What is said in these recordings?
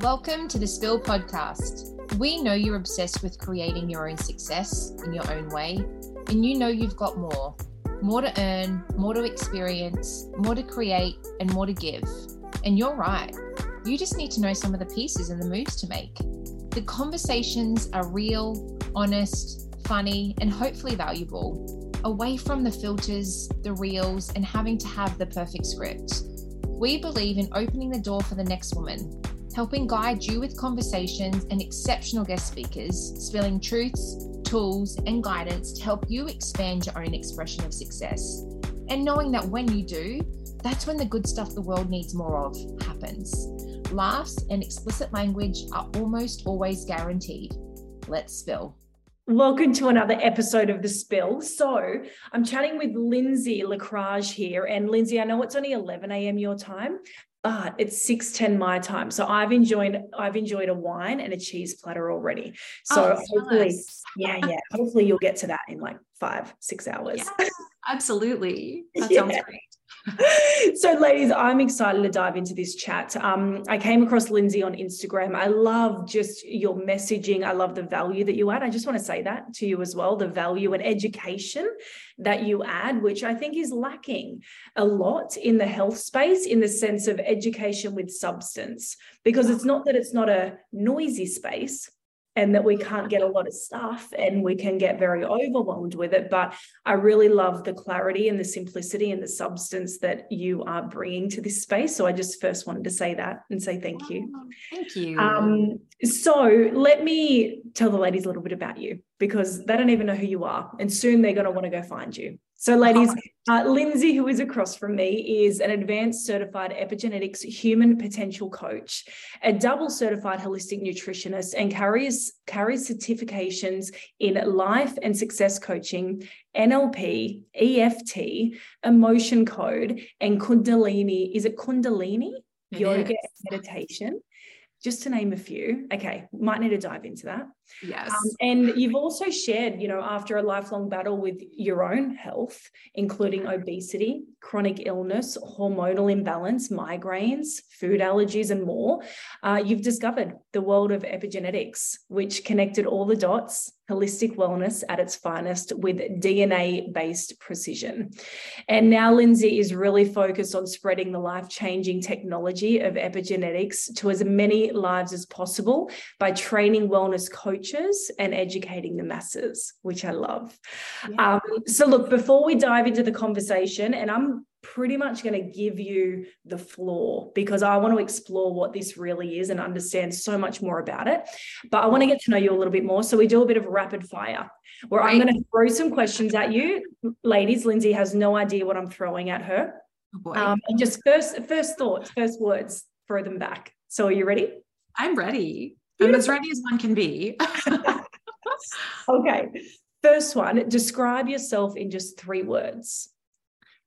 Welcome to the Spill Podcast. We know you're obsessed with creating your own success in your own way, and you know you've got more more to earn, more to experience, more to create, and more to give. And you're right. You just need to know some of the pieces and the moves to make. The conversations are real, honest, funny, and hopefully valuable, away from the filters, the reels, and having to have the perfect script. We believe in opening the door for the next woman, helping guide you with conversations and exceptional guest speakers, spilling truths, tools, and guidance to help you expand your own expression of success. And knowing that when you do, that's when the good stuff the world needs more of happens. Laughs and explicit language are almost always guaranteed. Let's spill. Welcome to another episode of The Spill. So, I'm chatting with Lindsey Lacrage here. And Lindsey, I know it's only 11 a.m. your time, but it's 6:10 my time. So I've enjoyed I've enjoyed a wine and a cheese platter already. So oh, hopefully, nice. yeah, yeah. Hopefully you'll get to that in like five, six hours. Yeah, absolutely. That yeah. sounds great. so, ladies, I'm excited to dive into this chat. Um, I came across Lindsey on Instagram. I love just your messaging. I love the value that you add. I just want to say that to you as well the value and education that you add, which I think is lacking a lot in the health space in the sense of education with substance, because it's not that it's not a noisy space and that we can't get a lot of stuff and we can get very overwhelmed with it. But I really love the clarity and the simplicity and the substance that you are bringing to this space. So I just first wanted to say that and say thank you. Oh, thank you. Um, so let me tell the ladies a little bit about you because they don't even know who you are. And soon they're going to want to go find you. So, ladies, uh, Lindsey, who is across from me, is an advanced certified epigenetics human potential coach, a double certified holistic nutritionist, and carries, carries certifications in life and success coaching, NLP, EFT, emotion code, and Kundalini. Is it Kundalini? Yoga meditation just to name a few. Okay, might need to dive into that. Yes. Um, and you've also shared, you know, after a lifelong battle with your own health, including obesity, chronic illness, hormonal imbalance, migraines, food allergies, and more, uh, you've discovered the world of epigenetics, which connected all the dots holistic wellness at its finest with DNA based precision. And now Lindsey is really focused on spreading the life changing technology of epigenetics to as many lives as possible by training wellness coaches and educating the masses, which I love. Yeah. Um, so, look, before we dive into the conversation, and I'm pretty much going to give you the floor because I want to explore what this really is and understand so much more about it. But I want to get to know you a little bit more. So we do a bit of rapid fire where right. I'm going to throw some questions at you. Ladies, Lindsey has no idea what I'm throwing at her. Oh um, and just first, first thoughts, first words, throw them back. So are you ready? I'm ready. I'm as ready as one can be. okay. First one, describe yourself in just three words.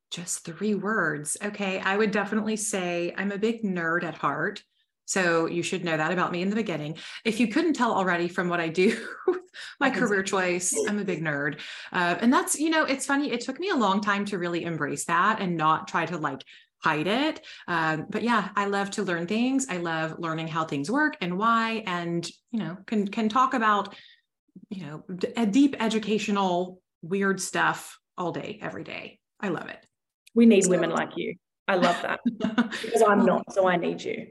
Just three words. Okay. I would definitely say I'm a big nerd at heart. So you should know that about me in the beginning. If you couldn't tell already from what I do, my career choice, I'm a big nerd. Uh, and that's, you know, it's funny. It took me a long time to really embrace that and not try to like hide it. Um, but yeah, I love to learn things. I love learning how things work and why, and, you know, can, can talk about, you know, a deep educational weird stuff all day, every day. I love it. We need so, women like you. I love that because I'm not, so I need you.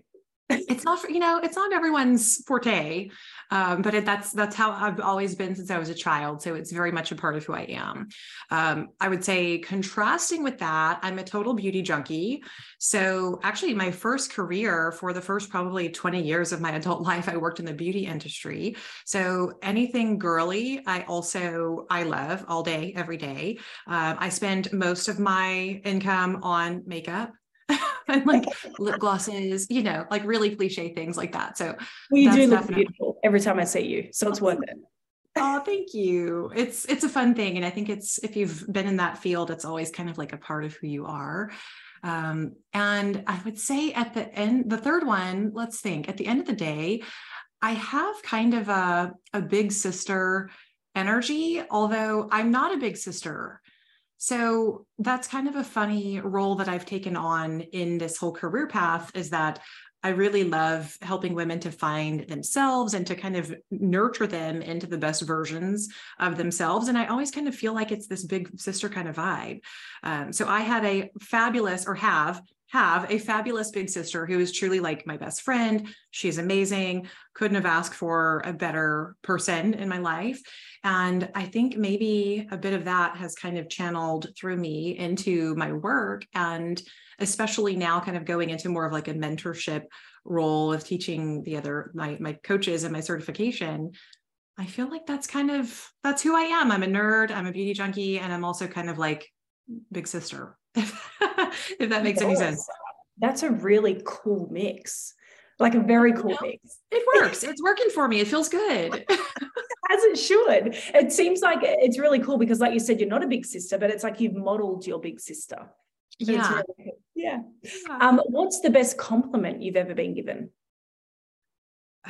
it's not for, you know, it's not everyone's forte, um, but it, that's that's how I've always been since I was a child. So it's very much a part of who I am. Um, I would say contrasting with that, I'm a total beauty junkie. So actually, my first career for the first probably 20 years of my adult life, I worked in the beauty industry. So anything girly, I also I love all day, every day. Uh, I spend most of my income on makeup and like lip glosses, you know, like really cliche things like that. So we do look definitely- beautiful every time I see you. So it's worth it. Oh, thank you. It's it's a fun thing. And I think it's if you've been in that field, it's always kind of like a part of who you are. Um, and I would say at the end, the third one, let's think, at the end of the day, I have kind of a, a big sister energy, although I'm not a big sister. So that's kind of a funny role that I've taken on in this whole career path is that I really love helping women to find themselves and to kind of nurture them into the best versions of themselves. And I always kind of feel like it's this big sister kind of vibe. Um, so I had a fabulous, or have have a fabulous big sister who is truly like my best friend. She's amazing. Couldn't have asked for a better person in my life. And I think maybe a bit of that has kind of channeled through me into my work. And especially now, kind of going into more of like a mentorship role of teaching the other, my, my coaches and my certification. I feel like that's kind of that's who I am. I'm a nerd, I'm a beauty junkie, and I'm also kind of like big sister if that makes yes. any sense. That's a really cool mix. Like a very cool you know, mix. It works. it's working for me. It feels good. As it should. It seems like it's really cool because, like you said, you're not a big sister, but it's like you've modeled your big sister. yeah. Really cool. yeah. yeah. Um, what's the best compliment you've ever been given?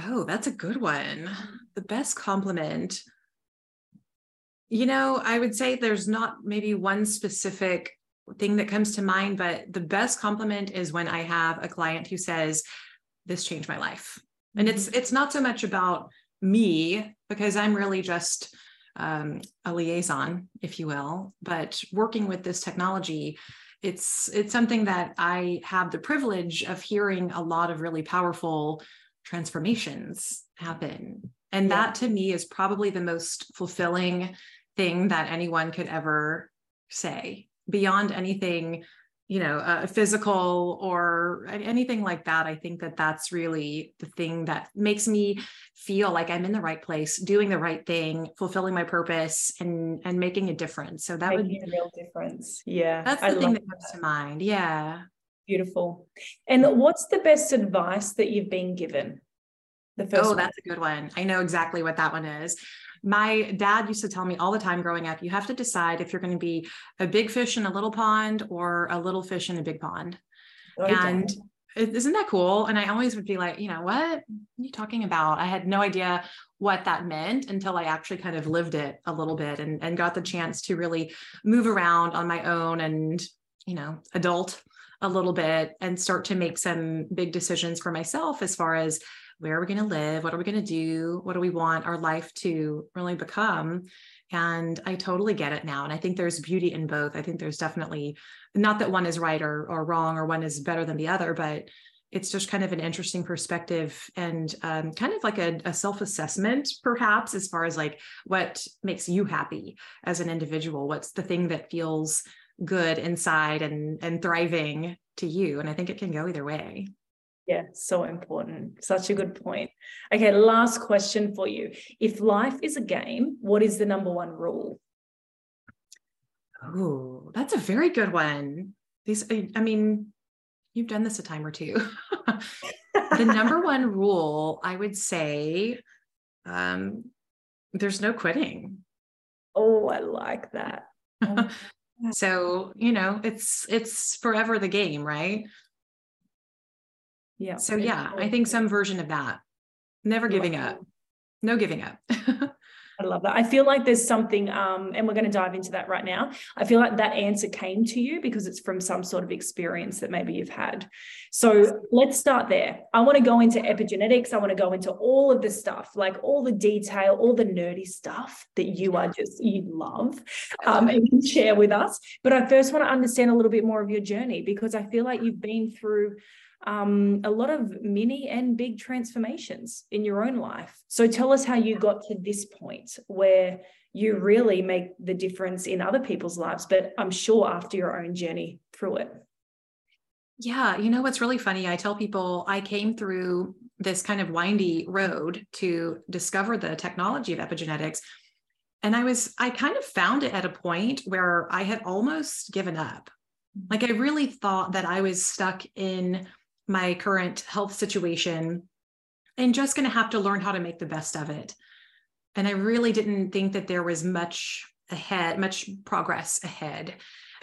Oh, that's a good one. The best compliment. You know, I would say there's not maybe one specific thing that comes to mind, but the best compliment is when I have a client who says, This changed my life. And it's mm-hmm. it's not so much about me because I'm really just um, a liaison, if you will, but working with this technology, it's it's something that I have the privilege of hearing a lot of really powerful transformations happen. And yeah. that to me is probably the most fulfilling thing that anyone could ever say beyond anything you know uh, physical or anything like that i think that that's really the thing that makes me feel like i'm in the right place doing the right thing fulfilling my purpose and and making a difference. So that making would be a real difference. Yeah that's the I thing that comes that. to mind. Yeah. Beautiful. And what's the best advice that you've been given? The first oh one. that's a good one. I know exactly what that one is my dad used to tell me all the time growing up you have to decide if you're going to be a big fish in a little pond or a little fish in a big pond. Oh, okay. and isn't that cool? And i always would be like you know what, what are you talking about? I had no idea what that meant until i actually kind of lived it a little bit and, and got the chance to really move around on my own and you know adult a little bit and start to make some big decisions for myself as far as where are we going to live? What are we going to do? What do we want our life to really become? And I totally get it now. And I think there's beauty in both. I think there's definitely not that one is right or, or wrong or one is better than the other, but it's just kind of an interesting perspective and um, kind of like a, a self-assessment perhaps as far as like what makes you happy as an individual what's the thing that feels good inside and and thriving to you and i think it can go either way yeah, so important. Such a good point. Okay, last question for you. If life is a game, what is the number one rule? Oh, that's a very good one. These, I mean, you've done this a time or two. the number one rule, I would say, um, there's no quitting. Oh, I like that. Oh. so you know it's it's forever the game right yeah. So yeah, I think some version of that. Never giving up. No giving up. I love that. I feel like there's something, um, and we're going to dive into that right now. I feel like that answer came to you because it's from some sort of experience that maybe you've had. So let's start there. I want to go into epigenetics. I want to go into all of the stuff, like all the detail, all the nerdy stuff that you are just, you love um, and can share with us. But I first want to understand a little bit more of your journey because I feel like you've been through um, a lot of mini and big transformations in your own life. So tell us how you got to this point where you really make the difference in other people's lives, but I'm sure after your own journey through it. Yeah, you know what's really funny? I tell people I came through this kind of windy road to discover the technology of epigenetics. And I was, I kind of found it at a point where I had almost given up. Like I really thought that I was stuck in my current health situation and just going to have to learn how to make the best of it. And I really didn't think that there was much ahead, much progress ahead.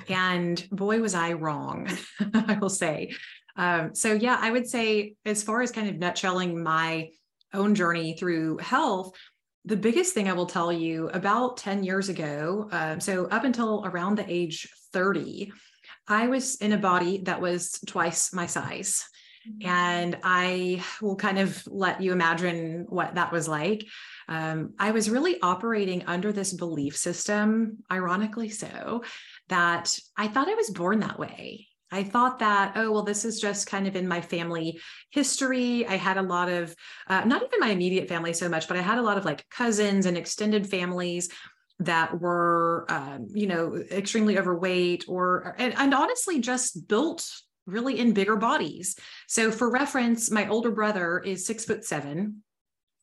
And boy, was I wrong, I will say. Um, so, yeah, I would say, as far as kind of nutshelling my own journey through health, the biggest thing I will tell you about 10 years ago, um, so up until around the age 30, I was in a body that was twice my size. And I will kind of let you imagine what that was like. Um, I was really operating under this belief system, ironically so, that I thought I was born that way. I thought that, oh, well, this is just kind of in my family history. I had a lot of, uh, not even my immediate family so much, but I had a lot of like cousins and extended families that were, um, you know, extremely overweight or, and, and honestly just built really in bigger bodies. So for reference, my older brother is six foot seven.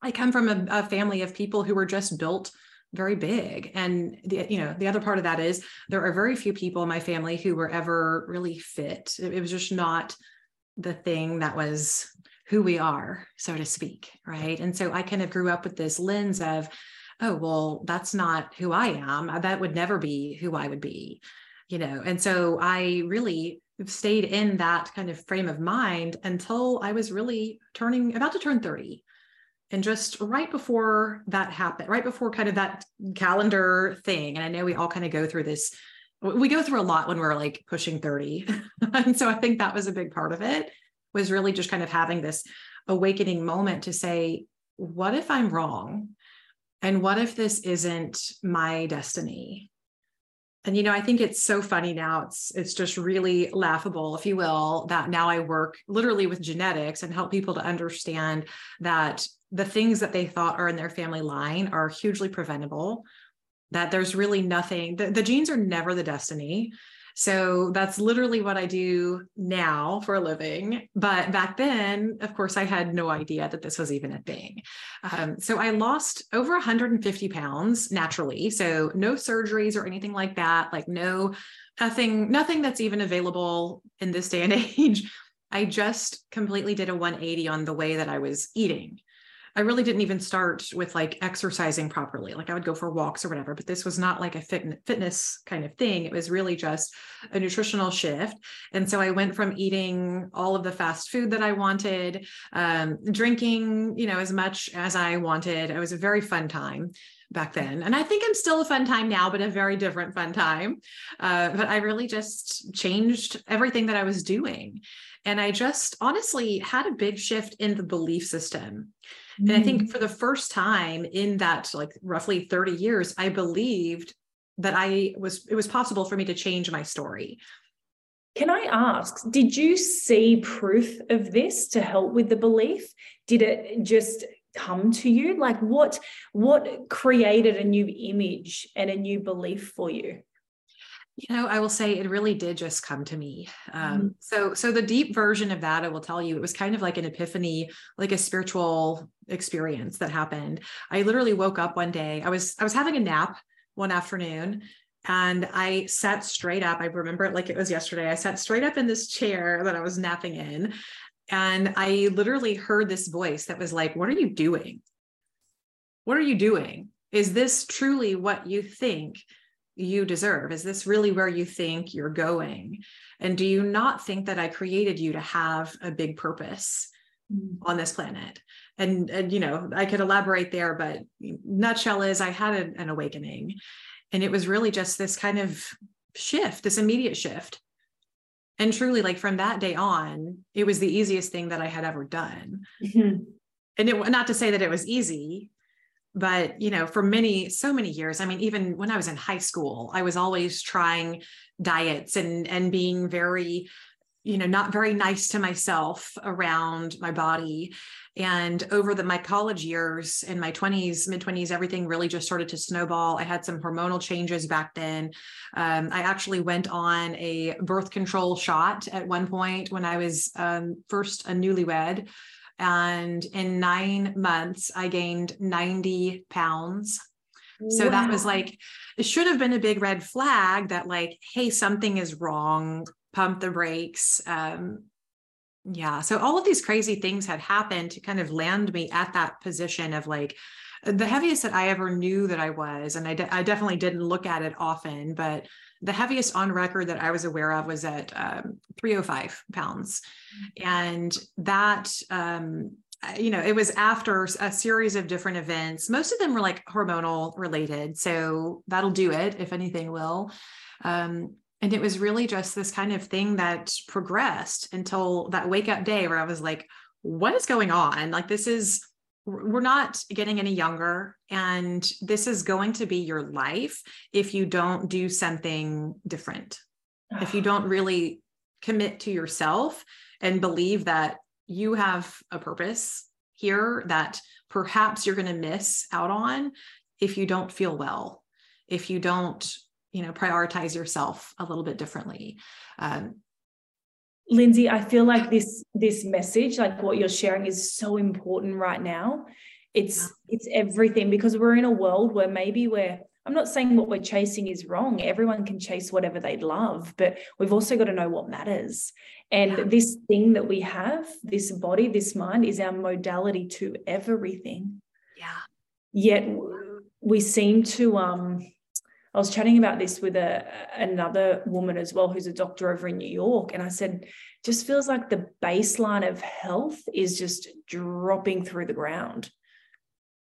I come from a, a family of people who were just built very big. And the you know the other part of that is there are very few people in my family who were ever really fit. It, it was just not the thing that was who we are so to speak right? And so i kind of grew up with this lens of oh well that's not who i am. That would never be who i would be you know? And so i really stayed in that kind of frame of mind until i was really turning about to turn 30 and just right before that happened right before kind of that calendar thing and i know we all kind of go through this we go through a lot when we're like pushing 30 and so i think that was a big part of it was really just kind of having this awakening moment to say what if i'm wrong? And what if this isn't my destiny and you know i think it's so funny now it's it's just really laughable if you will that now i work literally with genetics and help people to understand that the things that they thought are in their family line are hugely preventable that there's really nothing the, the genes are never the destiny so that's literally what I do now for a living. But back then, of course, I had no idea that this was even a thing. Um, so I lost over 150 pounds naturally. So no surgeries or anything like that, like no, nothing, nothing that's even available in this day and age. I just completely did a 180 on the way that I was eating. I really didn't even start with like exercising properly. Like I would go for walks or whatever, but this was not like a fit, fitness kind of thing. It was really just a nutritional shift. And so I went from eating all of the fast food that I wanted, um, drinking, you know, as much as I wanted. It was a very fun time back then. And I think I'm still a fun time now, but a very different fun time. Uh, but I really just changed everything that I was doing. And I just honestly had a big shift in the belief system. And I think mm. for the first time in that like roughly 30 years, I believed that I was it was possible for me to change my story. Can I ask, did you see proof of this to help with the belief? Did it just come to you? Like what what created a new image and a new belief for you? You know i will say it really did just come to me um, mm-hmm. so so the deep version of that i will tell you it was kind of like an epiphany like a spiritual experience that happened. I literally woke up one day i was i was having a nap one afternoon and i sat straight up i remember it like it was yesterday i sat straight up in this chair that i was napping in and i literally heard this voice that was like what are you doing? What are you doing? Is this truly what you think you deserve? Is this really where you think you're going? And do you not think that I created you to have a big purpose mm. on this planet? And, and, you know, I could elaborate there, but nutshell is I had a, an awakening. And it was really just this kind of shift, this immediate shift. And truly, like from that day on, it was the easiest thing that I had ever done. Mm-hmm. And it, not to say that it was easy, but you know for many so many years i mean even when i was in high school i was always trying diets and and being very you know not very nice to myself around my body. And over the my college years in my 20s mid 20s everything really just started to snowball. I had some hormonal changes back then. Um, i actually went on a birth control shot at one point when i was um, first a newlywed and in nine months, I gained 90 pounds. So wow. that was like, it should have been a big red flag that, like, hey, something is wrong, pump the brakes. Um, yeah. So all of these crazy things had happened to kind of land me at that position of like, the heaviest that I ever knew that I was, and I, de- I definitely didn't look at it often, but the heaviest on record that I was aware of was at um, 305 pounds. And that, um, you know, it was after a series of different events. Most of them were like hormonal related. So that'll do it, if anything will. Um, and it was really just this kind of thing that progressed until that wake up day where I was like, what is going on? Like, this is, we're not getting any younger. And this is going to be your life if you don't do something different. if you don't really commit to yourself and believe that you have a purpose here that perhaps you're going to miss out on if you don't feel well, if you don't you know prioritize yourself a little bit differently um, lindsey i feel like this this message like what you're sharing is so important right now. It's it's everything because we're in a world where maybe we're i'm not saying what we're chasing is wrong. Everyone can chase whatever they love but we've also got to know what matters. And yeah. this thing that we have this body this mind is our modality to everything. Yeah. Yet we seem to um I was chatting about this with a another woman as well who's a doctor over in New York and I said just feels like the baseline of health is just dropping through the ground.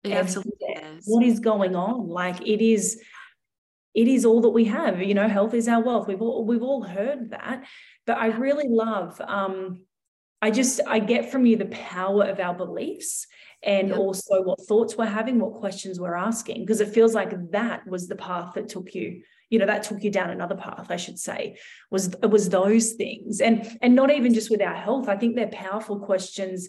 It absolutely is. What is going on? Like it is it is all that we have. You know, health is our wealth. We've all we've all heard that. But I really love um I just I get from you the power of our beliefs and also what thoughts we're having, what questions we're asking, because it feels like that was the path that took you, you know, that took you down another path, I should say, was it was those things. And and not even just with our health. I think they're powerful questions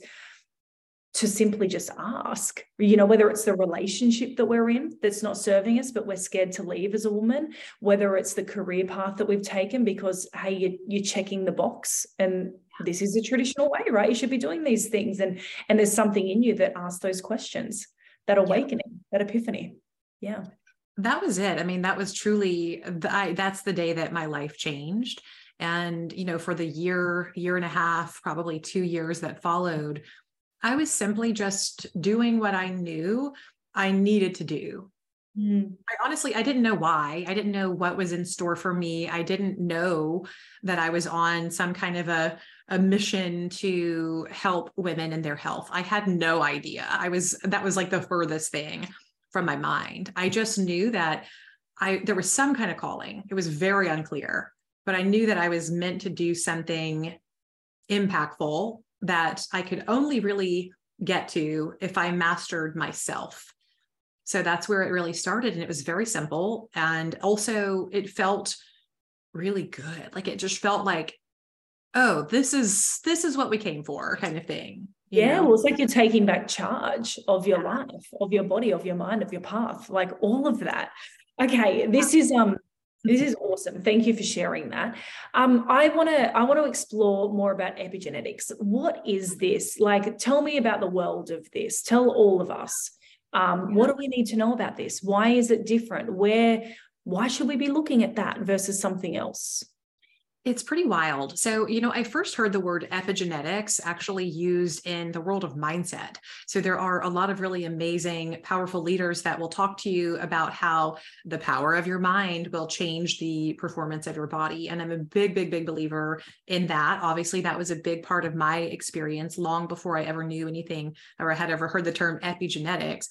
to simply just ask, you know, whether it's the relationship that we're in that's not serving us, but we're scared to leave as a woman, whether it's the career path that we've taken because, hey, you're, you're checking the box and this is a traditional way, right? You should be doing these things. And, and there's something in you that asks those questions, that awakening, yeah. that epiphany. Yeah. That was it. I mean, that was truly, the, I, that's the day that my life changed. And, you know, for the year, year and a half, probably two years that followed, I was simply just doing what I knew I needed to do. Mm. I honestly, I didn't know why. I didn't know what was in store for me. I didn't know that I was on some kind of a, a mission to help women in their health. I had no idea. I was, that was like the furthest thing from my mind. I just knew that I, there was some kind of calling. It was very unclear, but I knew that I was meant to do something impactful that I could only really get to if I mastered myself. So that's where it really started. And it was very simple. And also, it felt really good. Like it just felt like, oh, this is this is what we came for, kind of thing. Yeah, know? well, it's like you're taking back charge of your life, of your body, of your mind, of your path, like all of that. Okay, this is um this is awesome. Thank you for sharing that. Um, I want to I want to explore more about epigenetics. What is this? Like, tell me about the world of this. Tell all of us. Um, what do we need to know about this? Why is it different? Where? Why should we be looking at that versus something else? It's pretty wild. So, you know, I first heard the word epigenetics actually used in the world of mindset. So, there are a lot of really amazing, powerful leaders that will talk to you about how the power of your mind will change the performance of your body. And I'm a big, big, big believer in that. Obviously, that was a big part of my experience long before I ever knew anything or had ever heard the term epigenetics.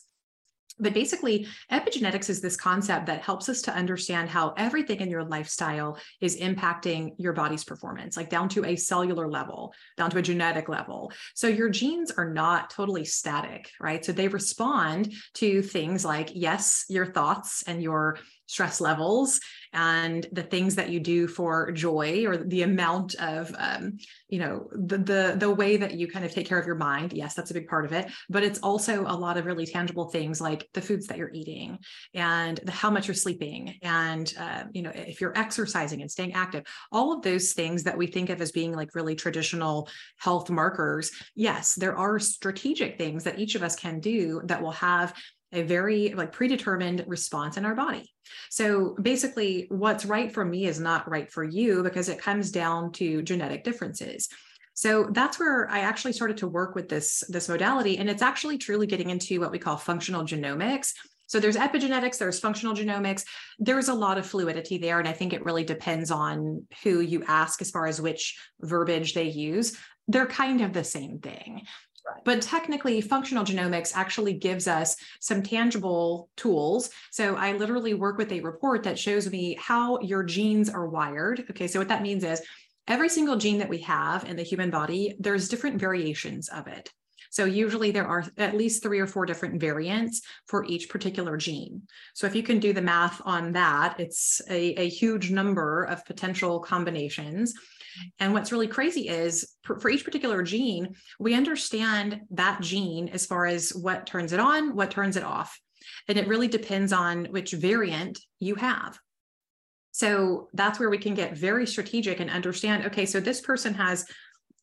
But basically, epigenetics is this concept that helps us to understand how everything in your lifestyle is impacting your body's performance, like down to a cellular level, down to a genetic level. So your genes are not totally static, right? So they respond to things like, yes, your thoughts and your stress levels and the things that you do for joy or the amount of um, you know the, the the way that you kind of take care of your mind. Yes that's a big part of it. But it's also a lot of really tangible things like the foods that you're eating and the, how much you're sleeping and uh, you know if you're exercising and staying active. All of those things that we think of as being like really traditional health markers yes there are strategic things that each of us can do that will have a very like predetermined response in our body. So basically, what's right for me is not right for you because it comes down to genetic differences. So that's where I actually started to work with this, this modality. And it's actually truly getting into what we call functional genomics. So there's epigenetics, there's functional genomics. There's a lot of fluidity there. And I think it really depends on who you ask as far as which verbiage they use. They're kind of the same thing. But technically, functional genomics actually gives us some tangible tools. So I literally work with a report that shows me how your genes are wired. Okay, so what that means is every single gene that we have in the human body, there's different variations of it. So usually there are at least three or four different variants for each particular gene. So if you can do the math on that, it's a, a huge number of potential combinations. And what's really crazy is for, for, each particular gene, we understand that gene as far as what turns it on, what turns it off. And it really depends on which variant you have. So that's where we can get very strategic and understand okay, so this person has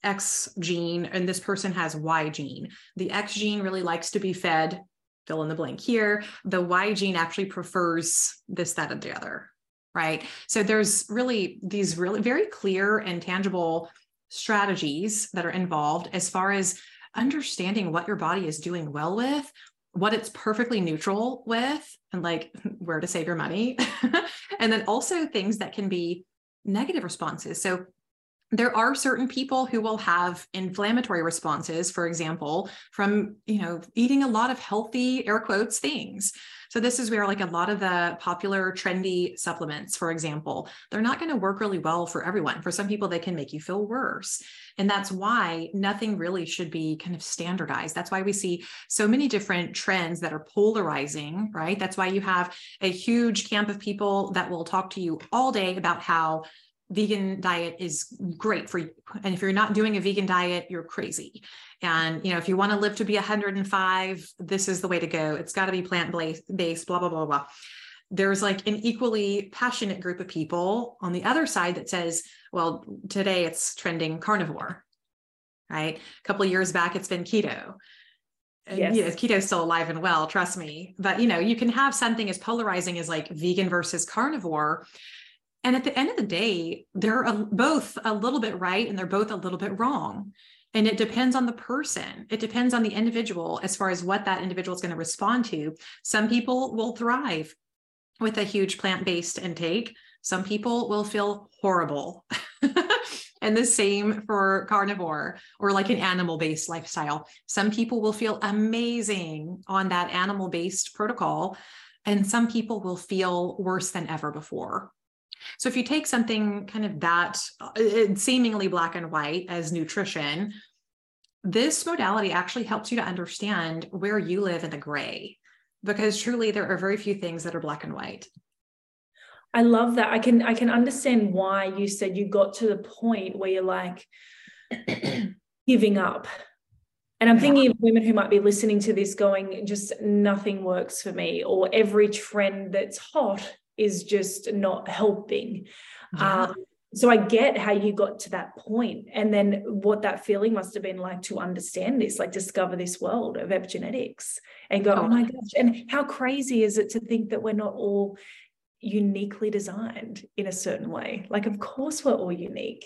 X gene and this person has Y gene. The X gene really likes to be fed, fill in the blank here. The Y gene actually prefers this, that, and the other right? So there's really these really very clear and tangible strategies that are involved as far as understanding what your body is doing well with, what it's perfectly neutral with, and like where to save your money. and then also things that can be negative responses. So there are certain people who will have inflammatory responses for example from you know eating a lot of healthy air quotes things so this is where like a lot of the popular trendy supplements, for example, they're not going to work really well for everyone. For some people, they can make you feel worse. And that's why nothing really should be kind of standardized. That's why we see so many different trends that are polarizing, right? That's why you have a huge camp of people that will talk to you all day about how vegan diet is great for you. And if you're not doing a vegan diet you're crazy. And you know if you want to live to be 105 this is the way to go. It's got to be plant based blah blah blah blah. There's like an equally passionate group of people on the other side that says well today it's trending carnivore right? A couple of years back it's been keto. Yes. you know, keto's still alive and well trust me. But you know you can have something as polarizing as like vegan versus carnivore and at the end of the day, they're a, both a little bit right and they're both a little bit wrong. And it depends on the person. It depends on the individual as far as what that individual is going to respond to. Some people will thrive with a huge plant based intake, some people will feel horrible. and the same for carnivore or like an animal based lifestyle. Some people will feel amazing on that animal based protocol, and some people will feel worse than ever before. So if you take something kind of that uh, seemingly black and white as nutrition, this modality actually helps you to understand where you live in the gray because truly there are very few things that are black and white. I love that. I can I can understand why you said you got to the point where you're like giving up. And I'm thinking of women who might be listening to this going, just nothing works for me, or every trend that's hot is just not helping. Yeah. Um, so I get how you got to that point, and then what that feeling must have been like to understand this, like discover this world of epigenetics, and go, oh, oh my gosh! And how crazy is it to think that we're not all uniquely designed in a certain way? Like, of course, we're all unique.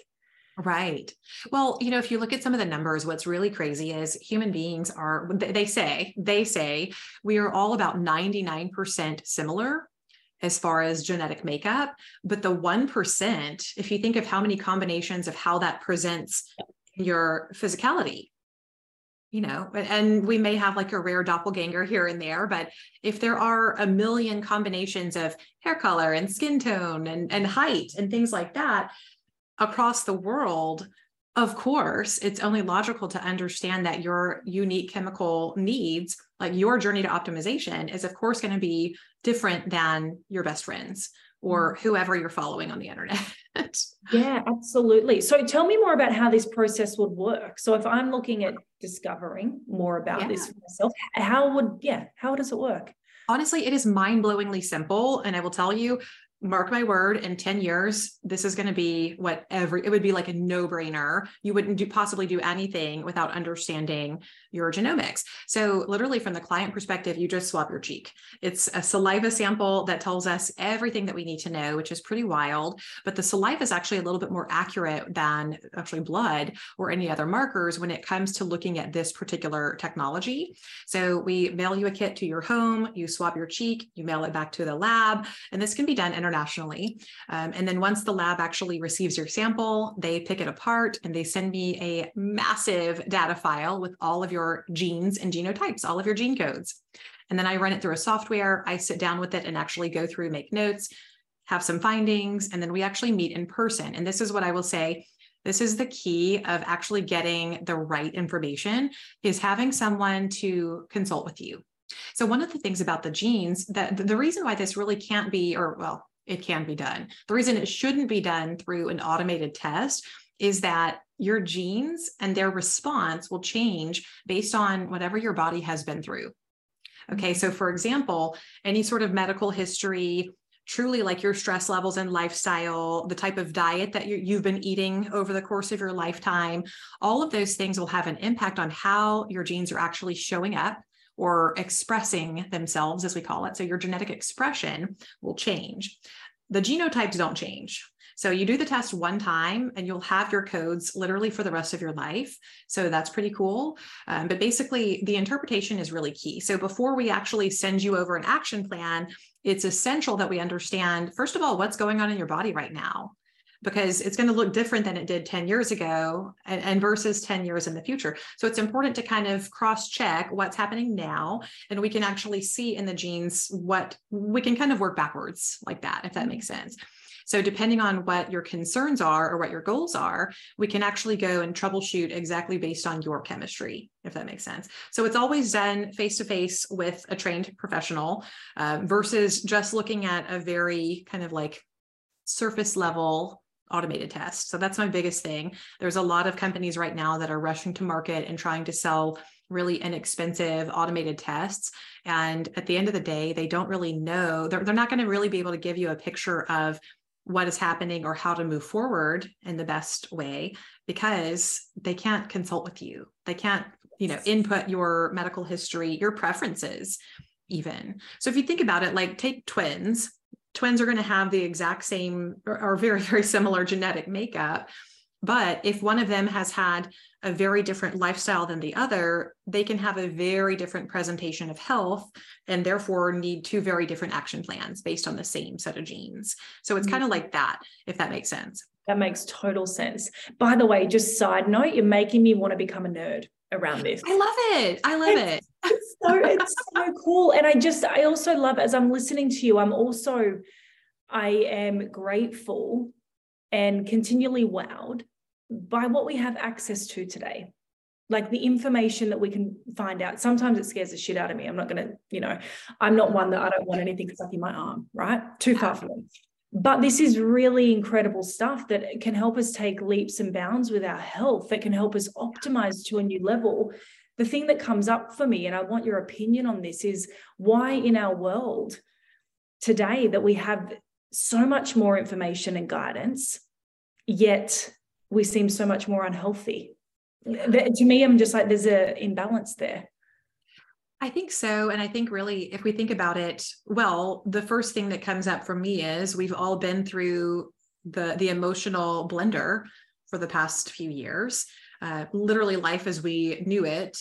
Right. Well, you know, if you look at some of the numbers, what's really crazy is human beings are, they say, they say we are all about 99% similar as far as genetic makeup. But the 1%, if you think of how many combinations of how that presents your physicality, you know, and we may have like a rare doppelganger here and there, but if there are a million combinations of hair color and skin tone and, and height and things like that across the world, of course, it's only logical to understand that your unique chemical needs, like your journey to optimization, is of course going to be different than your best friends or mm. whoever you're following on the internet. yeah, absolutely. So tell me more about how this process would work. So if I'm looking at discovering more about yeah. this for myself, how would, yeah, how does it work? Honestly, it is mind blowingly simple. And I will tell you, mark my word in 10 years this is going to be what every it would be like a no-brainer. You wouldn't do possibly do anything without understanding your genomics. So literally from the client perspective you just swab your cheek. It's a saliva sample that tells us everything that we need to know which is pretty wild but the saliva is actually a little bit more accurate than actually blood or any other markers when it comes to looking at this particular technology. So we mail you a kit to your home you swab your cheek you mail it back to the lab and this can be done internationally. Um, and then once the lab actually receives your sample, they pick it apart and they send me a massive data file with all of your genes and genotypes, all of your gene codes. And then I run it through a software. I sit down with it and actually go through, make notes, have some findings, and then we actually meet in person. And this is what I will say this is the key of actually getting the right information is having someone to consult with you so one of the things about the genes that the reason why this really can't be, or well, it can be done. The reason it shouldn't be done through an automated test is that your genes and their response will change based on whatever your body has been through. Okay, mm-hmm. so for example, any sort of medical history, truly like your stress levels and lifestyle, the type of diet that you, have been eating over the course of your lifetime, all of those things will have an impact on how your genes are actually showing up or expressing themselves, as we call it. So your genetic expression will change. The genotypes don't change. So you do the test one time and you'll have your codes literally for the rest of your life. So that's pretty cool. Um, but basically, the interpretation is really key. So before we actually send you over an action plan, it's essential that we understand, first of all, what's going on in your body right now because it's going to look different than it did 10 years ago and, and, versus 10 years in the future. So it's important to kind of cross check what's happening now. And we can actually see in the genes what we can kind of work backwards like that, if that mm-hmm. makes sense. So, depending on what your concerns are or what your goals are, we can actually go and troubleshoot exactly based on your chemistry, if that makes sense. So, it's always done face to face with a trained professional uh, versus just looking at a very kind of like surface level automated test. So that's my biggest thing. There's a lot of companies right now that are rushing to market and trying to sell really inexpensive automated tests. And at the end of the day, they don't really know, they're, they're not going to really be able to give you a picture of what is happening or how to move forward in the best way because they can't consult with you. They can't, you know, input your medical history, your preferences even. So if you think about it, like take twins, twins are going to have the exact same or, or very, very similar genetic makeup. But if one of them has had a very different lifestyle than the other, they can have a very different presentation of health and therefore need two very different action plans based on the same set of genes. So it's mm-hmm. kind of like that, if that makes sense. That makes total sense. By the way, just side note, you're making me want to become a nerd around this. I love it. I love it's, it. It's so it's so cool. And I just I also love as I'm listening to you, I'm also I am grateful and continually wowed by what we have access to today. Like the information that we can find out. Sometimes it scares the shit out of me. I'm not going to, you know, I'm not one that I don't want anything stuck in my arm, right? Too far from me. But this is really incredible stuff that can help us take leaps and bounds with our health, that can help us optimize to a new level. The thing that comes up for me, and I want your opinion on this, is why in our world today that we have so much more information and guidance, yet we seem so much more unhealthy. To me, I'm just like, there's an imbalance there. I think so. And I think really, if we think about it, well, the first thing that comes up for me is we've all been through the the emotional blender for the past few years. Uh, literally, life as we knew it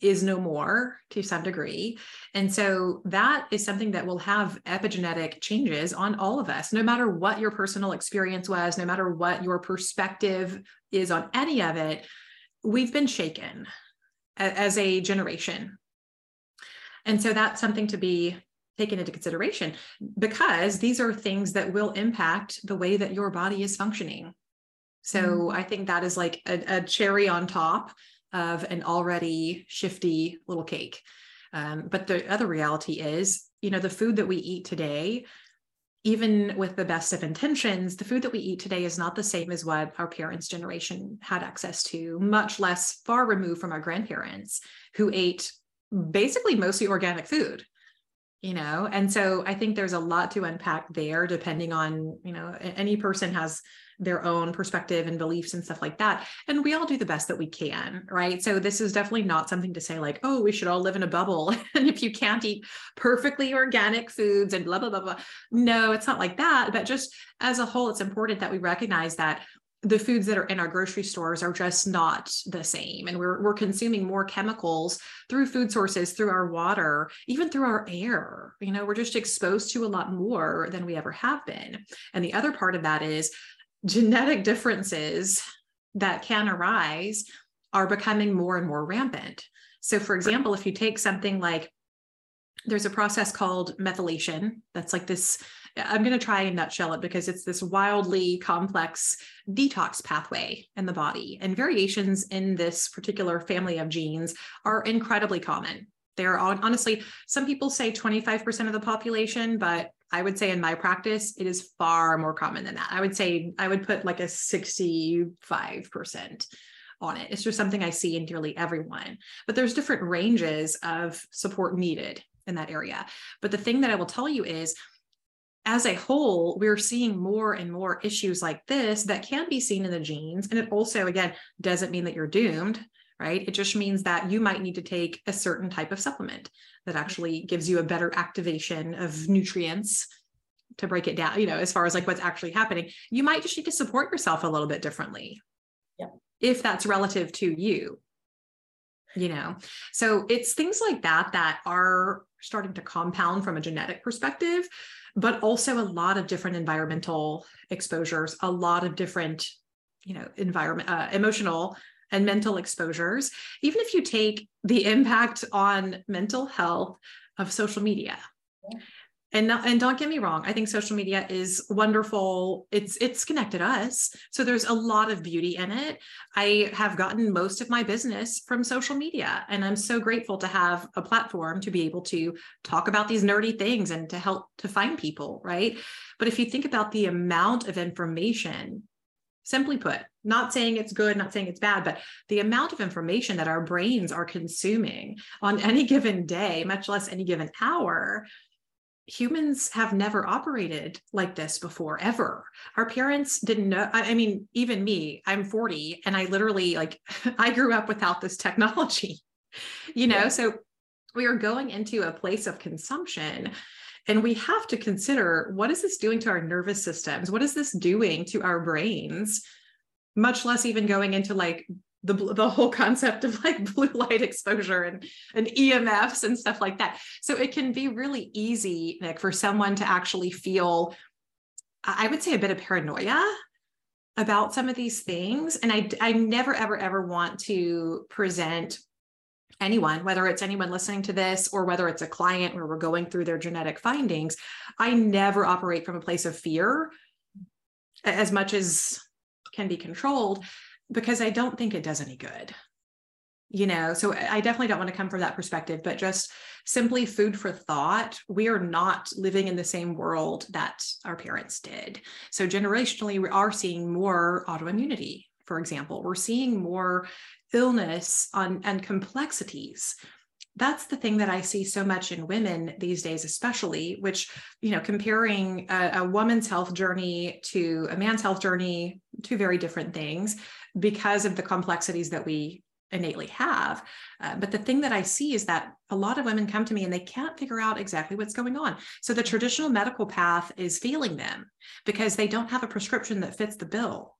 is no more to some degree. And so that is something that will have epigenetic changes on all of us, no matter what your personal experience was, no matter what your perspective is on any of it. We've been shaken as a generation and so that's something to be taken into consideration because these are things that will impact the way that your body is functioning. So mm-hmm. I think that is like a, a, cherry on top of an already shifty little cake. Um, but the other reality is, you know, the food that we eat today, even with the best of intentions, the food that we eat today is not the same as what our parents' generation had access to, much less far removed from our grandparents who ate basically mostly organic food you know? And so i think there's a lot to unpack there depending on you know any person has their own perspective and beliefs and stuff like that. And we all do the best that we can right? So this is definitely not something to say like oh we should all live in a bubble and if you can't eat perfectly organic foods and blah blah blah blah. No it's not like that. But just as a whole it's important that we recognize that the foods that are in our grocery stores are just not the same. And we're, we're consuming more chemicals through food sources through our water even through our air. You know we're just exposed to a lot more than we ever have been. And the other part of that is genetic differences that can arise are becoming more and more rampant. So for example if you take something like there's a process called methylation. That's like this I'm going to try and nutshell it because it's this wildly complex detox pathway in the body. And variations in this particular family of genes are incredibly common. They're honestly, some people say 25% of the population, but I would say in my practice, it is far more common than that. I would say I would put like a 65% on it. It's just something I see in nearly everyone. But there's different ranges of support needed in that area. But the thing that I will tell you is as a whole, we're seeing more and more issues like this that can be seen in the genes. And it also, again, doesn't mean that you're doomed, right? It just means that you might need to take a certain type of supplement that actually gives you a better activation of nutrients to break it down, you know, as far as like what's actually happening. You might just need to support yourself a little bit differently. Yeah. If that's relative to you. You know, so it's things like that that are starting to compound from a genetic perspective but also a lot of different environmental exposures, a lot of different, you know, environment, uh, emotional and mental exposures. Even if you take the impact on mental health of social media. Yeah and not, and don't get me wrong i think social media is wonderful. It's it's connected us. So there's a lot of beauty in it. I have gotten most of my business from social media and i'm so grateful to have a platform to be able to talk about these nerdy things and to help to find people right? But if you think about the amount of information simply put not saying it's good not saying it's bad but the amount of information that our brains are consuming on any given day much less any given hour humans have never operated like this before ever. Our parents didn't know i mean even me i'm 40 and i literally like i grew up without this technology you know? Yeah. so we are going into a place of consumption and we have to consider what is this doing to our nervous systems? What is this doing to our brains? Much less even going into like the the whole concept of like blue light exposure and and EMFs and stuff like that. So it can be really easy, Nick, for someone to actually feel, I would say, a bit of paranoia about some of these things. And I I never ever ever want to present anyone, whether it's anyone listening to this or whether it's a client where we're going through their genetic findings, I never operate from a place of fear as much as can be controlled because I don't think it does any good. You know, so I definitely don't want to come from that perspective, but just simply food for thought. We are not living in the same world that our parents did. So, generationally, we are seeing more autoimmunity, for example. We're seeing more illness on, and complexities that's the thing that I see so much in women these days, especially, which, you know, comparing a, a, woman's health journey to a man's health journey, two very different things because of the complexities that we innately have. Uh, but the thing that I see is that a lot of women come to me and they can't figure out exactly what's going on. So the traditional medical path is failing them because they don't have a prescription that fits the bill.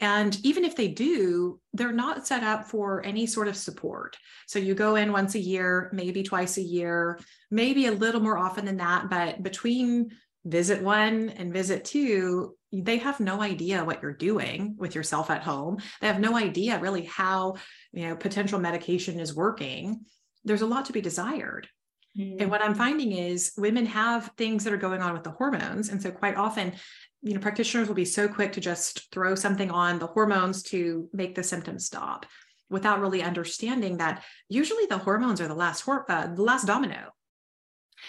And even if they do, they're not set up for any sort of support. So you go in once a year, maybe twice a year, maybe a little more often than that. But between visit one and visit two, they have no idea what you're doing with yourself at home. They have no idea really how, you know, potential medication is working. There's a lot to be desired. Mm-hmm. And what I'm finding is women have things that are going on with the hormones. And so quite often you know practitioners will be so quick to just throw something on the hormones to make the symptoms stop without really understanding that usually the hormones are the last uh, the last domino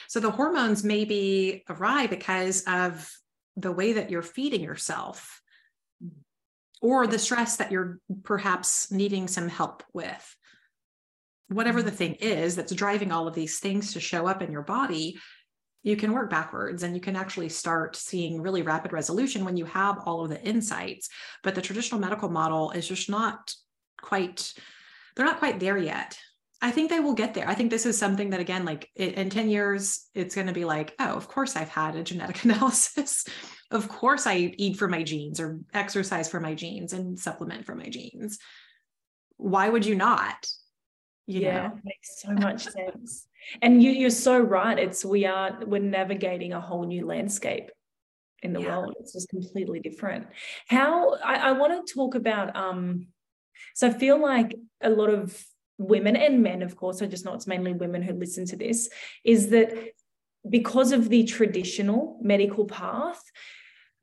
so the hormones may be awry because of the way that you're feeding yourself or the stress that you're perhaps needing some help with whatever the mm-hmm. thing is that's driving all of these things to show up in your body you can work backwards and you can actually start seeing really rapid resolution when you have all of the insights. But the traditional medical model is just not quite, they're not quite there yet. I think they will get there. I think this is something that, again, like in 10 years, it's going to be like, oh, of course I've had a genetic analysis. of course I eat for my genes or exercise for my genes and supplement for my genes. Why would you not? You yeah, know? makes so much sense. And you, you're so right. It's we are we're navigating a whole new landscape in the yeah. world. It's just completely different. How I, I want to talk about um so I feel like a lot of women and men, of course, I just know it's mainly women who listen to this, is that because of the traditional medical path,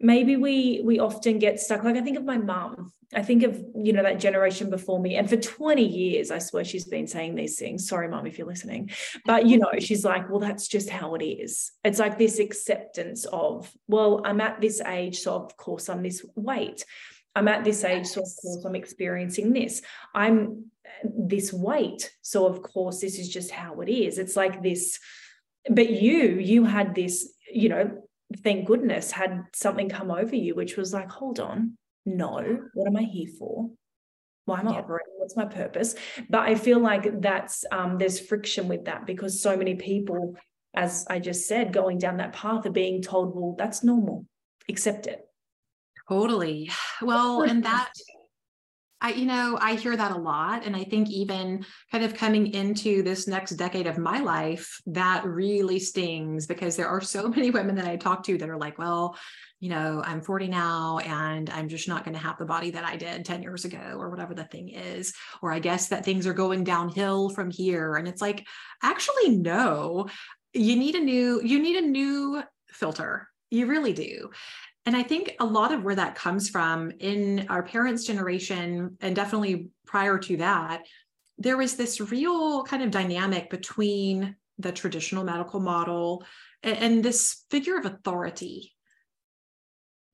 maybe we we often get stuck. Like I think of my mum. I think of you know that generation before me, and for 20 years, I swear she's been saying these things. Sorry, mum, if you're listening, but you know, she's like, well, that's just how it is. It's like this acceptance of, well, I'm at this age, so of course I'm this weight. I'm at this age, so of course I'm experiencing this. I'm this weight, so of course this is just how it is. It's like this, but you, you had this, you know, thank goodness, had something come over you, which was like, hold on, no, what am I here for? Why am I yeah. operating? What's my purpose? But I feel like that's um, there's friction with that because so many people, as I just said, going down that path are being told, well, that's normal, accept it. Totally. Well, and that I, you know, I hear that a lot. And I think even kind of coming into this next decade of my life, that really stings because there are so many women that I talk to that are like, well, you know, I'm 40 now and I'm just not going to have the body that I did 10 years ago or whatever the thing is. Or I guess that things are going downhill from here. And it's like, actually, no, you need a new, you need a new filter. You really do. And I think a lot of where that comes from in our parents' generation, and definitely prior to that, there was this real kind of dynamic between the traditional medical model and, and this figure of authority.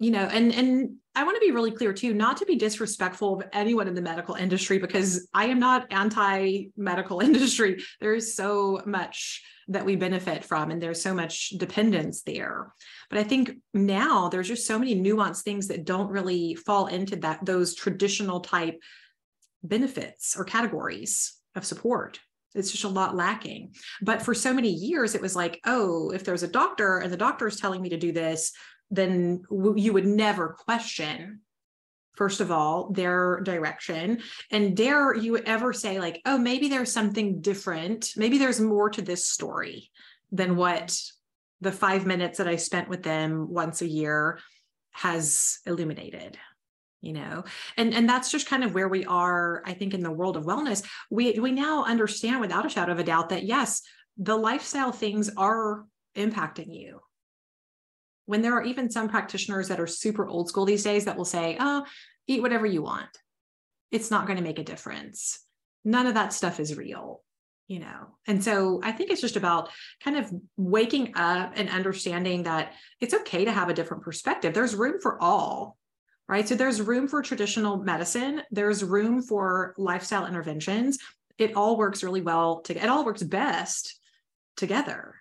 You know, and and I want to be really clear too, not to be disrespectful of anyone in the medical industry because I am not anti-medical industry. There is so much that we benefit from and there's so much dependence there. But i think now there's just so many nuanced things that don't really fall into that those traditional type benefits or categories of support. It's just a lot lacking. But for so many years it was like oh if there's a doctor and the doctor is telling me to do this then you would never question first of all, their direction. And dare you ever say, like, oh, maybe there's something different. Maybe there's more to this story than what the five minutes that I spent with them once a year has illuminated you know and and that's just kind of where we are i think in the world of wellness we we now understand without a shadow of a doubt that yes the lifestyle things are impacting you when there are even some practitioners that are super old school these days that will say, oh, eat whatever you want. It's not going to make a difference. None of that stuff is real, you know? And so I think it's just about kind of waking up and understanding that it's okay to have a different perspective. There's room for all, right? So there's room for traditional medicine, there's room for lifestyle interventions. It all works really well to it all works best together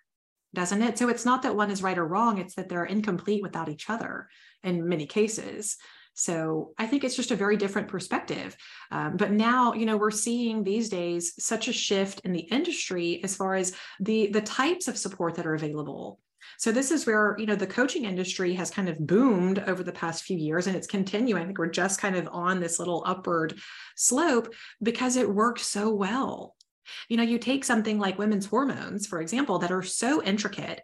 doesn't it? So it's not that one is right or wrong, it's that they're incomplete without each other in many cases. So I think it's just a very different perspective. Um, but now, you know, we're seeing these days such a shift in the industry as far as the the types of support that are available. So this is where, you know, the coaching industry has kind of boomed over the past few years and it's continuing. I think we're just kind of on this little upward slope because it works so well. You know, you take something like women's hormones, for example, that are so intricate,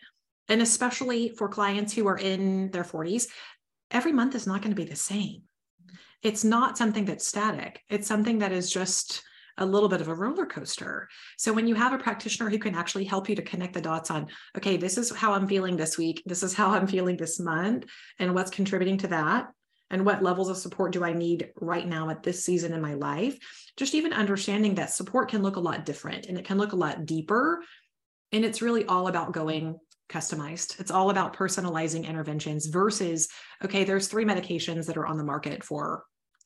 and especially for clients who are in their 40s, every month is not going to be the same. It's not something that's static, it's something that is just a little bit of a roller coaster. So when you have a practitioner who can actually help you to connect the dots on, okay, this is how I'm feeling this week, this is how I'm feeling this month, and what's contributing to that, and what levels of support do I need right now at this season in my life? Just even understanding that support can look a lot different and it can look a lot deeper. And it's really all about going customized. It's all about personalizing interventions versus, okay, there's three medications that are on the market for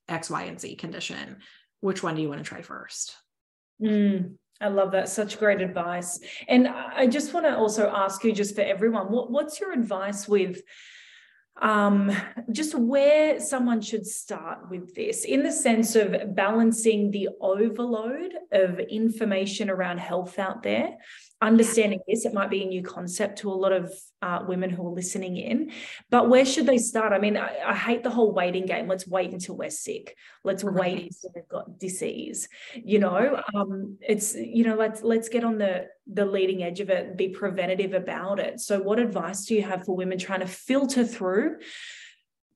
X, Y, and Z condition. Which one do you want to try first? Mm, I love that. Such great advice. And I just want to also ask you, just for everyone, what, what's your advice with um, just where someone should start with this in the sense of balancing the overload of information around health out there understanding this it might be a new concept to a lot of uh, women who are listening in but where should they start? I mean I, I, hate the whole waiting game let's wait until we're sick let's right. wait until we've got disease you know? Um, it's you know let's let's get on the the leading edge of it be preventative about it. So what advice do you have for women trying to filter through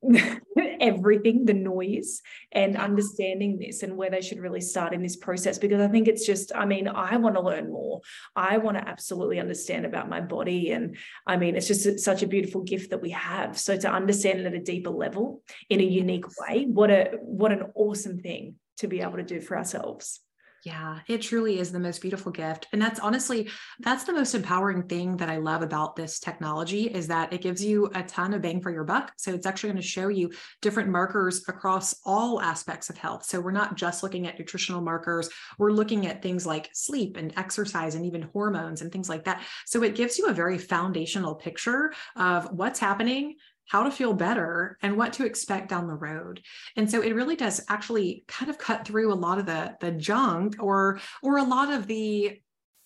everything, the noise, and understanding this and where they should really start in this process. Because I think it's just, I mean, I want to learn more. I want to absolutely understand about my body. And I mean, it's just such a beautiful gift that we have. So to understand it at a deeper level in a unique way, what a what an awesome thing to be able to do for ourselves. Yeah, it truly is the most beautiful gift. And that's honestly, that's the most empowering thing that I love about this technology is that it gives you a ton of bang for your buck. So it's actually going to show you different markers across all aspects of health. So we're not just looking at nutritional markers, we're looking at things like sleep and exercise and even hormones and things like that. So it gives you a very foundational picture of what's happening, how to feel better and what to expect down the road. And so it really does actually kind of cut through a lot of the the junk or or a lot of the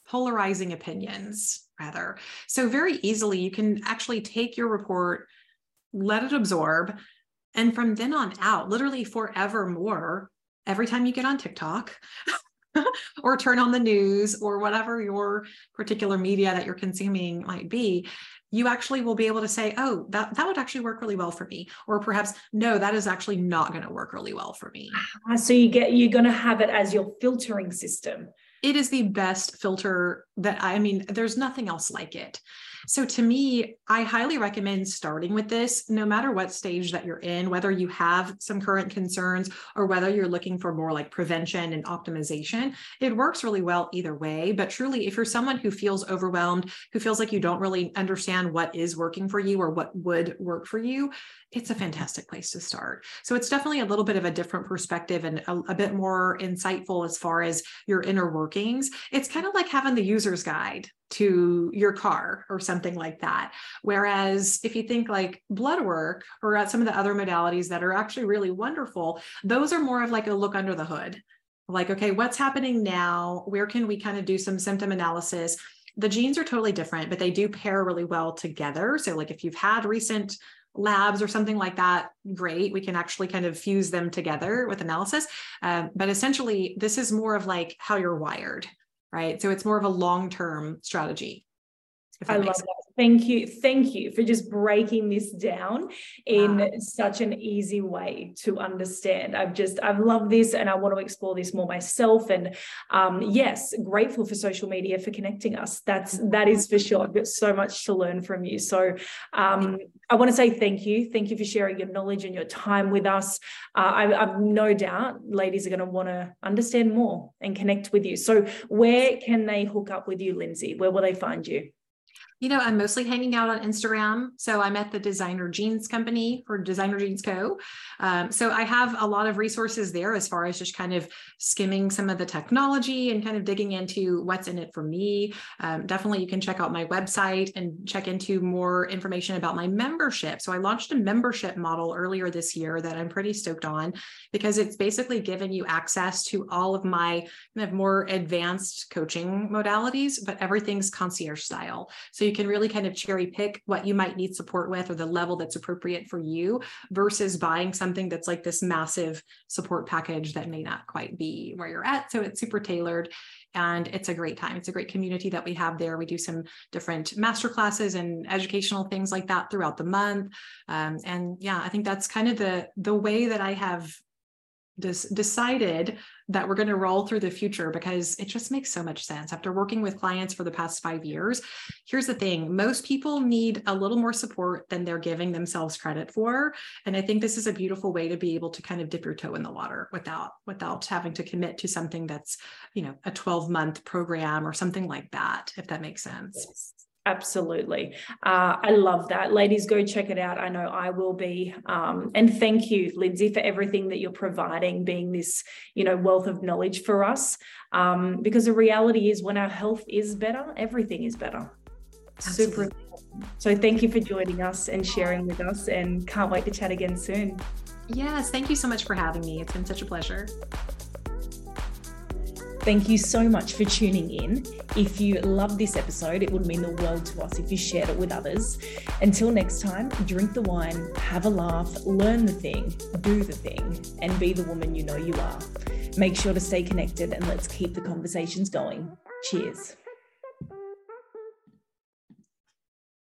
polarizing opinions rather. So very easily you can actually take your report let it absorb and from then on out literally forevermore every time you get on tiktok or turn on the news or whatever your particular media that you're consuming might be you actually will be able to say, oh, that, that would actually work really well for me. Or perhaps, no, that is actually not going to work really well for me. Ah, so you get, you're going to have it as your filtering system. It is the best filter that I mean, there's nothing else like it. So to me, I highly recommend starting with this, no matter what stage that you're in, whether you have some current concerns or whether you're looking for more like prevention and optimization. It works really well either way. But truly, if you're someone who feels overwhelmed, who feels like you don't really understand what is working for you or what would work for you, it's a fantastic place to start. So it's definitely a little bit of a different perspective and a, a bit more insightful as far as your inner workings. It's kind of like having the user's guide to your car or something like that. Whereas if you think like blood work or some of the other modalities that are actually really wonderful, those are more of like a look under the hood. Like, okay, what's happening now? Where can we kind of do some symptom analysis? The genes are totally different, but they do pair really well together. So, like, if you've had recent labs or something like that, great. We can actually kind of fuse them together with analysis. Um, but essentially, this is more of like how you're wired right? So it's more of a long term strategy. I love sense. that. Thank you. Thank you for just breaking this down in wow. such an easy way to understand. I've just, I've loved this and I want to explore this more myself. And um, yes, grateful for social media for connecting us. That's, that is for sure. I've got so much to learn from you. So um, I want to say thank you. Thank you for sharing your knowledge and your time with us. Uh, I, I've no doubt ladies are going to want to understand more and connect with you. So where can they hook up with you, Lindsey? Where will they find you? You know, I'm mostly hanging out on Instagram. So I'm at the Designer Genes Company or Designer Genes Co. Um, so I have a lot of resources there as far as just kind of skimming some of the technology and kind of digging into what's in it for me. Um, definitely, you can check out my website and check into more information about my membership. So I launched a membership model earlier this year that I'm pretty stoked on because it's basically given you access to all of my kind of more advanced coaching modalities, but everything's concierge style. So you can really kind of cherry pick what you might need support with or the level that's appropriate for you versus buying something that's like this massive support package that may not quite be where you're at. So it's super tailored and it's a great time. It's a great community that we have there. We do some different master classes and educational things like that throughout the month. Um, and yeah, I think that's kind of the the way that I have decided that we're going to roll through the future because it just makes so much sense. After working with clients for the past five years, here's the thing most people need a little more support than they're giving themselves credit for. And I think this is a beautiful way to be able to kind of dip your toe in the water without without having to commit to something that's, you know, a 12 month program or something like that, if that makes sense. Yes. Absolutely. Uh, I love that. Ladies, go check it out. I know I will be. Um, and thank you, Lindsey, for everything that you're providing, being this, you know, wealth of knowledge for us. Um, because the reality is when our health is better, everything is better. Super. So thank you for joining us and sharing with us, and can't wait to chat again soon. Yes, thank you so much for having me. It's been such a pleasure. Thank you so much for tuning in. If you loved this episode, it would mean the world to us if you shared it with others. Until next time, drink the wine, have a laugh, learn the thing, do the thing, and be the woman you know you are. Make sure to stay connected and let's keep the conversations going. Cheers.